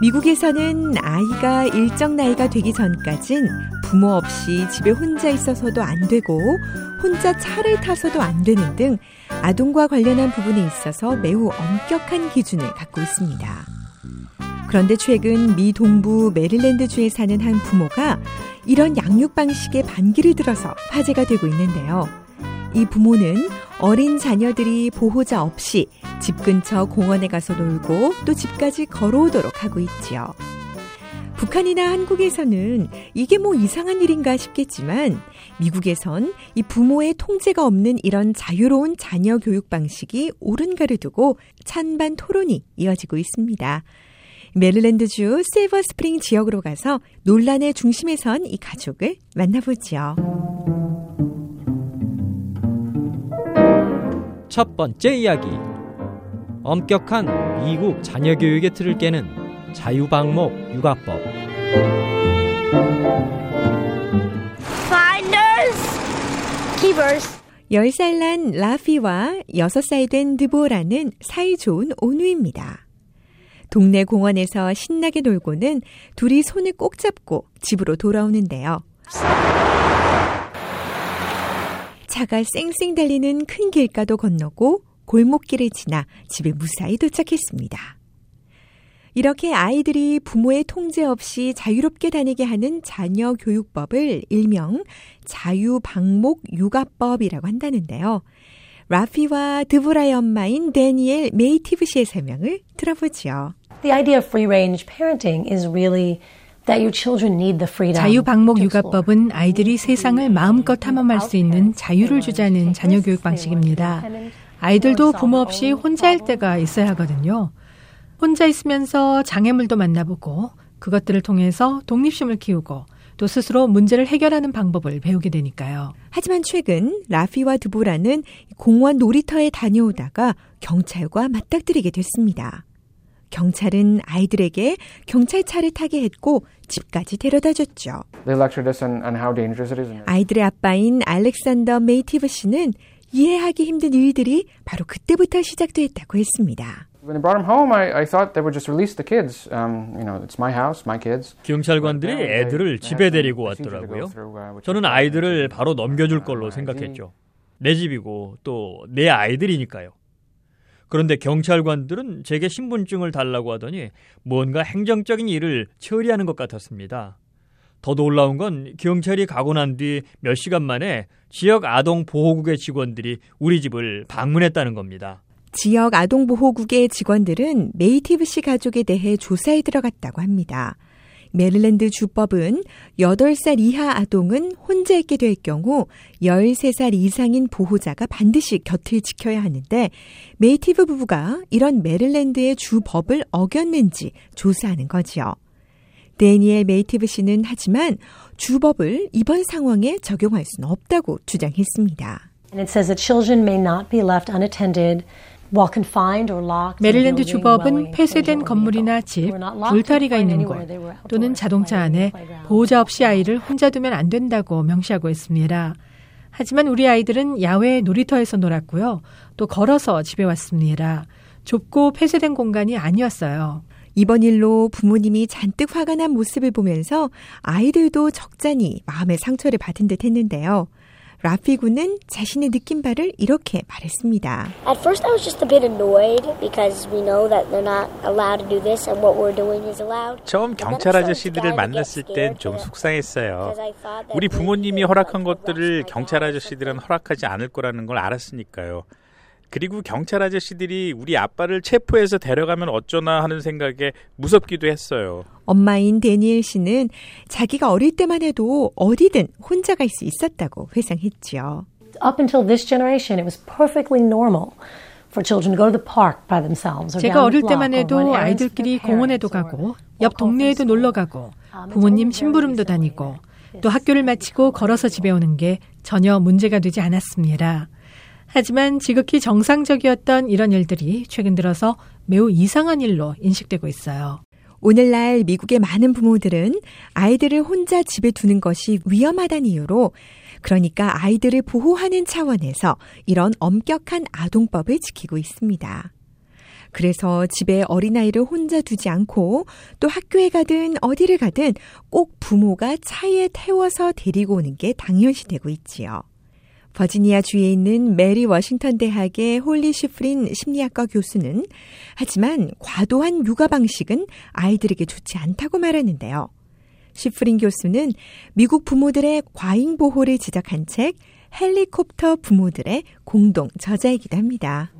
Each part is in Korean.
미국에서는 아이가 일정 나이가 되기 전까진 부모 없이 집에 혼자 있어서도 안 되고 혼자 차를 타서도 안 되는 등 아동과 관련한 부분에 있어서 매우 엄격한 기준을 갖고 있습니다. 그런데 최근 미 동부 메릴랜드주에 사는 한 부모가 이런 양육 방식에 반기를 들어서 화제가 되고 있는데요. 이 부모는 어린 자녀들이 보호자 없이 집 근처 공원에 가서 놀고 또 집까지 걸어오도록 하고 있지요. 북한이나 한국에서는 이게 뭐 이상한 일인가 싶겠지만 미국에선 이 부모의 통제가 없는 이런 자유로운 자녀 교육 방식이 옳은가를 두고 찬반 토론이 이어지고 있습니다. 메릴랜드주 세이버 스프링 지역으로 가서 논란의 중심에 선 이 가족을 만나보죠. 첫 번째 이야기. 엄격한 미국 자녀 교육의 틀을 깨는 자유방목 육아법. Finders, keepers. 10살 난 라피와 6살 된 드보라는 사이좋은 온우입니다. 동네 공원에서 신나게 놀고는 둘이 손을 꼭 잡고 집으로 돌아오는데요. 차가 쌩쌩 달리는 큰 길가도 건너고 골목길을 지나 집에 무사히 도착했습니다. 이렇게 아이들이 부모의 통제 없이 자유롭게 다니게 하는 자녀 교육법을 일명 자유방목 육아법이라고 한다는데요. 라피와 드보라의 엄마인 데니엘 메이티브 씨의 설명을 들어보죠. The idea of free range parenting is really 자유방목 육아법은 아이들이 세상을 마음껏 탐험할 수 있는 자유를 주자는 자녀 교육 방식입니다. 아이들도 부모 없이 혼자 할 때가 있어야 하거든요. 혼자 있으면서 장애물도 만나보고 그것들을 통해서 독립심을 키우고 또 스스로 문제를 해결하는 방법을 배우게 되니까요. 하지만 최근 라피와 드보라는 공원 놀이터에 다녀오다가 경찰과 맞닥뜨리게 됐습니다. 경찰은 아이들에게 경찰차를 타게 했고 집까지 데려다 줬죠. 아이들의 아빠인 알렉산더 메이티브 씨는 이해하기 힘든 일들이 바로 그때부터 시작됐다고 했습니다. 경찰관들이 애들을 집에 데리고 왔더라고요. 저는 아이들을 바로 넘겨줄 걸로 생각했죠. 내 집이고 또 내 아이들이니까요. 그런데 경찰관들은 제게 신분증을 달라고 하더니 뭔가 행정적인 일을 처리하는 것 같았습니다. 더 놀라운 건 경찰이 가고 난 뒤 몇 시간 만에 지역 아동 보호국의 직원들이 우리 집을 방문했다는 겁니다. 지역 아동 보호국의 직원들은 메이티브 씨 가족에 대해 조사에 들어갔다고 합니다. 메릴랜드 주법은 8살 이하 아동은 혼자 있게 될 경우 13살 이상인 보호자가 반드시 곁을 지켜야 하는데 메이티브 부부가 이런 메릴랜드의 주법을 어겼는지 조사하는 거지요. 데니엘 메이티브 씨는 하지만 주법을 이번 상황에 적용할 수는 없다고 주장했습니다. And it says that children may not be left unattended 메릴랜드 주법은 폐쇄된 건물이나 집, 울타리가 있는 곳 또는 자동차 안에 보호자 없이 아이를 혼자 두면 안 된다고 명시하고 있습니다. 하지만 우리 아이들은 야외 놀이터에서 놀았고요. 또 걸어서 집에 왔습니다. 좁고 폐쇄된 공간이 아니었어요. 이번 일로 부모님이 잔뜩 화가 난 모습을 보면서 아이들도 적잖이 마음의 상처를 받은 듯 했는데요. 라피 군은 자신의 느낀 바를 이렇게 말했습니다. At first I was just a bit annoyed because we know that they're not allowed to do this and what we're doing is allowed. 처음 경찰 아저씨들을 만났을 땐 좀 속상했어요. 우리 부모님이 허락한 것들을 경찰 아저씨들은 허락하지 않을 거라는 걸 알았으니까요. 그리고 경찰 아저씨들이 우리 아빠를 체포해서 데려가면 어쩌나 하는 생각에 무섭기도 했어요. 엄마인 데니엘 씨는 자기가 어릴 때만 해도 어디든 혼자 갈 수 있었다고 회상했지요. Up until this generation, it was perfectly normal. 제가 어릴 때만 해도 아이들끼리 공원에도 가고 옆 동네에도 놀러 가고 부모님 심부름도 다니고 또 학교를 마치고 걸어서 집에 오는 게 전혀 문제가 되지 않았습니다. 하지만 지극히 정상적이었던 이런 일들이 최근 들어서 매우 이상한 일로 인식되고 있어요. 오늘날 미국의 많은 부모들은 아이들을 혼자 집에 두는 것이 위험하다는 이유로 그러니까 아이들을 보호하는 차원에서 이런 엄격한 아동법을 지키고 있습니다. 그래서 집에 어린아이를 혼자 두지 않고 또 학교에 가든 어디를 가든 꼭 부모가 차에 태워서 데리고 오는 게 당연시 되고 있지요. 버지니아 주에 있는 메리 워싱턴 대학의 홀리 슈프린 심리학과 교수는 하지만 과도한 육아 방식은 아이들에게 좋지 않다고 말하는데요. 슈프린 교수는 미국 부모들의 과잉 보호를 지적한 책 헬리콥터 부모들의 공동 저자이기도 합니다.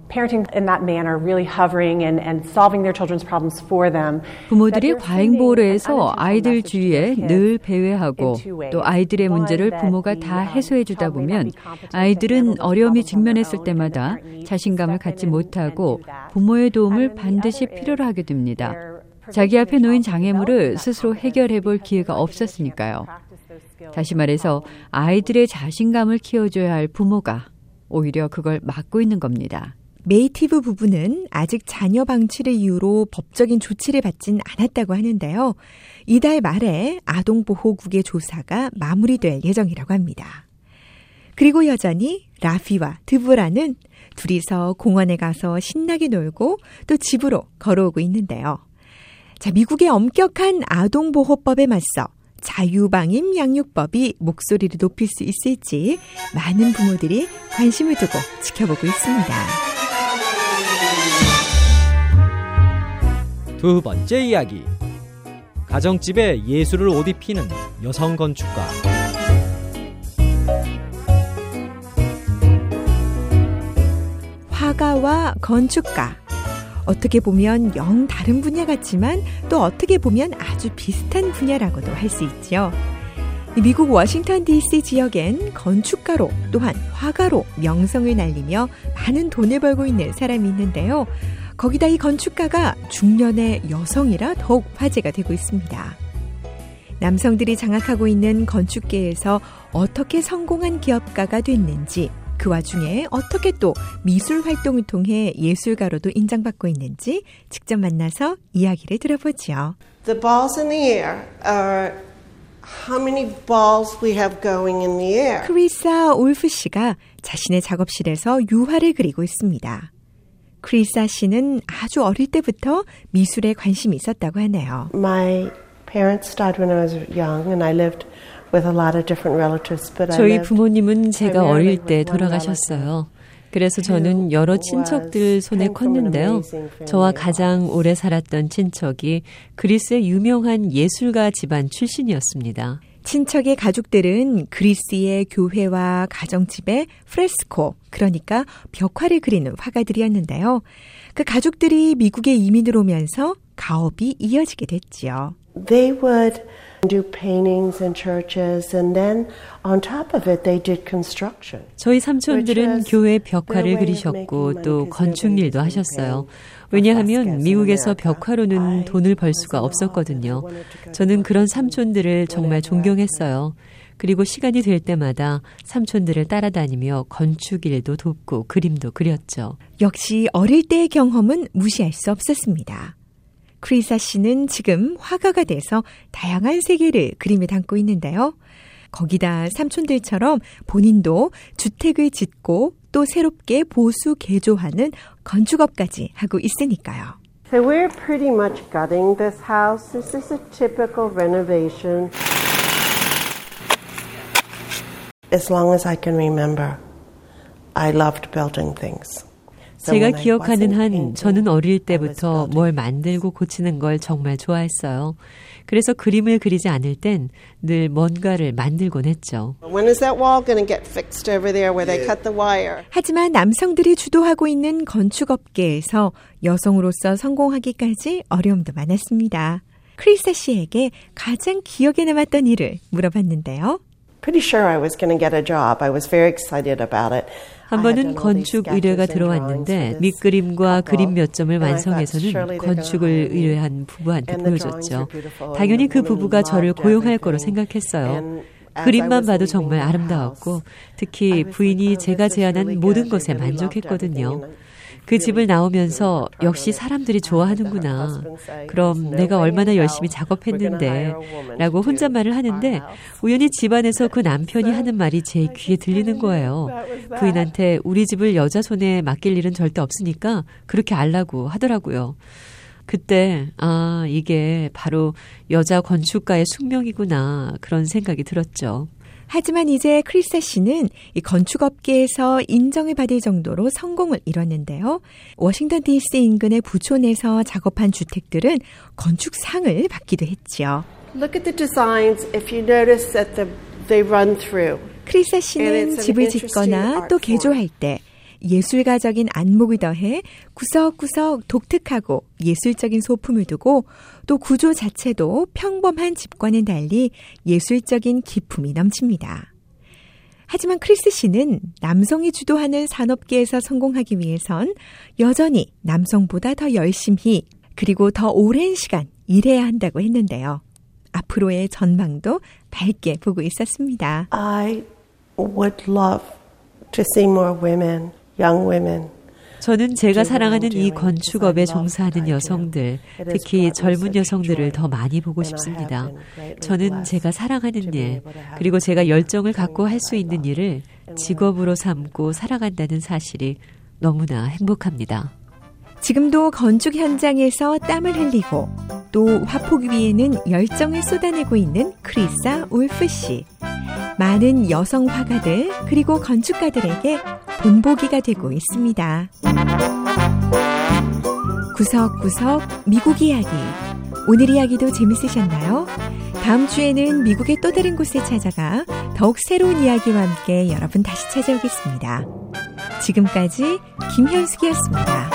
부모들이 과잉 보호를 해서 아이들 주위에 늘 배회하고 또 아이들의 문제를 부모가 다 해소해 주다 보면 아이들은 어려움이 직면했을 때마다 자신감을 갖지 못하고 부모의 도움을 반드시 필요로 하게 됩니다. 자기 앞에 놓인 장애물을 스스로 해결해 볼 기회가 없었으니까요. 다시 말해서 아이들의 자신감을 키워줘야 할 부모가 오히려 그걸 막고 있는 겁니다. 메이티브 부부는 아직 자녀 방치를 이유로 법적인 조치를 받진 않았다고 하는데요. 이달 말에 아동보호국의 조사가 마무리될 예정이라고 합니다. 그리고 여전히 라피와 드브라는 둘이서 공원에 가서 신나게 놀고 또 집으로 걸어오고 있는데요. 자, 미국의 엄격한 아동보호법에 맞서 자유방임 양육법이 목소리를 높일 수 있을지 많은 부모들이 관심을 두고 지켜보고 있습니다. 두 번째 이야기. 가정집에 예술을 옷 입히는 여성 건축가. 화가와 건축가. 어떻게 보면 영 다른 분야 같지만 또 어떻게 보면 아주 비슷한 분야라고도 할 수 있죠. 미국 워싱턴 DC 지역엔 건축가로 또한 화가로 명성을 날리며 많은 돈을 벌고 있는 사람이 있는데요. 거기다 이 건축가가 중년의 여성이라 더욱 화제가 되고 있습니다. 남성들이 장악하고 있는 건축계에서 어떻게 성공한 기업가가 됐는지 그 와중에 어떻게 또 미술 활동을 통해 예술가로도 인정받고 있는지 직접 만나서 이야기를 들어보죠. The balls in the air are how many balls we have going in the air. 크리사 울프 씨가 자신의 작업실에서 유화를 그리고 있습니다. 크리사 씨는 아주 어릴 때부터 미술에 관심이 있었다고 하네요. My parents died when I was young and I lived 저희 부모님은 제가 어릴 때 돌아가셨어요. 그래서 저는 여러 친척들 손에 컸는데요. 저와 가장 오래 살았던 친척이 그리스의 유명한 예술가 집안 출신이었습니다. 친척의 가족들은 그리스의 교회와 가정집에 프레스코, 그러니까 벽화를 그리는 화가들이었는데요. 그 가족들이 미국에 이민을 오면서 가업이 이어지게 됐지요. They would do paintings in churches and then on top of it they did construction. 저희 삼촌들은 교회 벽화를 그리셨고 또 건축 일도 하셨어요. 왜냐하면 미국에서 벽화로는 돈을 벌 수가 없었거든요. 저는 그런 삼촌들을 정말 존경했어요. 그리고 시간이 될 때마다 삼촌들을 따라다니며 건축 일도 돕고 그림도 그렸죠. 역시 어릴 때의 경험은 무시할 수 없었습니다. 크리사 씨는 지금 화가가 돼서 다양한 세계를 그림에 담고 있는데요. 거기다 삼촌들처럼 본인도 주택을 짓고 또 새롭게 보수 개조하는 건축업까지 하고 있으니까요. So we're pretty much gutting this house. This is a typical renovation. As long as I can remember, I loved building things. 제가 기억하는 한 저는 어릴 때부터 뭘 만들고 고치는 걸 정말 좋아했어요. 그래서 그림을 그리지 않을 땐 늘 뭔가를 만들곤 했죠. 하지만 남성들이 주도하고 있는 건축업계에서 여성으로서 성공하기까지 어려움도 많았습니다. 크리사 씨에게 가장 기억에 남았던 일을 물어봤는데요. Pretty sure I was going to get a job. I was very excited about it. 한 번은 건축 의뢰가 들어왔는데 밑그림과 그림 몇 점을 완성해서는 건축을 의뢰한 부부한테 보여줬죠. 당연히 그 부부가 저를 고용할 거로 생각했어요. 그림만 봐도 정말 아름다웠고 특히 부인이 제가 제안한 모든 것에 만족했거든요. 그 집을 나오면서 역시 사람들이 좋아하는구나. 그럼 내가 얼마나 열심히 작업했는데 라고 혼잣말을 하는데 우연히 집안에서 그 남편이 하는 말이 제 귀에 들리는 거예요. 부인한테 우리 집을 여자 손에 맡길 일은 절대 없으니까 그렇게 알라고 하더라고요. 그때 아 이게 바로 여자 건축가의 숙명이구나 그런 생각이 들었죠. 하지만 이제 크리사 씨는 이 건축업계에서 인정을 받을 정도로 성공을 이뤘는데요. 워싱턴 DC 인근의 부촌에서 작업한 주택들은 건축상을 받기도 했죠. Look at the designs if you notice that the, they run through. 크리사 씨는 집을 짓거나 또 개조할 때 예술가적인 안목을 더해 구석구석 독특하고 예술적인 소품을 두고 또 구조 자체도 평범한 집과는 달리 예술적인 기품이 넘칩니다. 하지만 크리스 씨는 남성이 주도하는 산업계에서 성공하기 위해선 여전히 남성보다 더 열심히 그리고 더 오랜 시간 일해야 한다고 했는데요. 앞으로의 전망도 밝게 보고 있었습니다. I would love to see more women young women. 저는 제가 사랑하는 이 건축업에 종사하는 여성들, 특히 젊은 여성들을 더 많이 보고 싶습니다. 저는 제가 사랑하는 일, 그리고 제가 열정을 갖고 할 수 있는 일을 직업으로 삼고 살아간다는 사실이 너무나 행복합니다. 지금도 건축 현장에서 땀을 흘리고 또 화폭 위에는 열정을 쏟아내고 있는 크리사 울프 씨. 많은 여성 화가들 그리고 건축가들에게 본보기가 되고 있습니다. 구석구석 미국 이야기. 오늘 이야기도 재밌으셨나요? 다음 주에는 미국의 또 다른 곳에 찾아가 더욱 새로운 이야기와 함께 여러분 다시 찾아오겠습니다. 지금까지 김현숙이었습니다.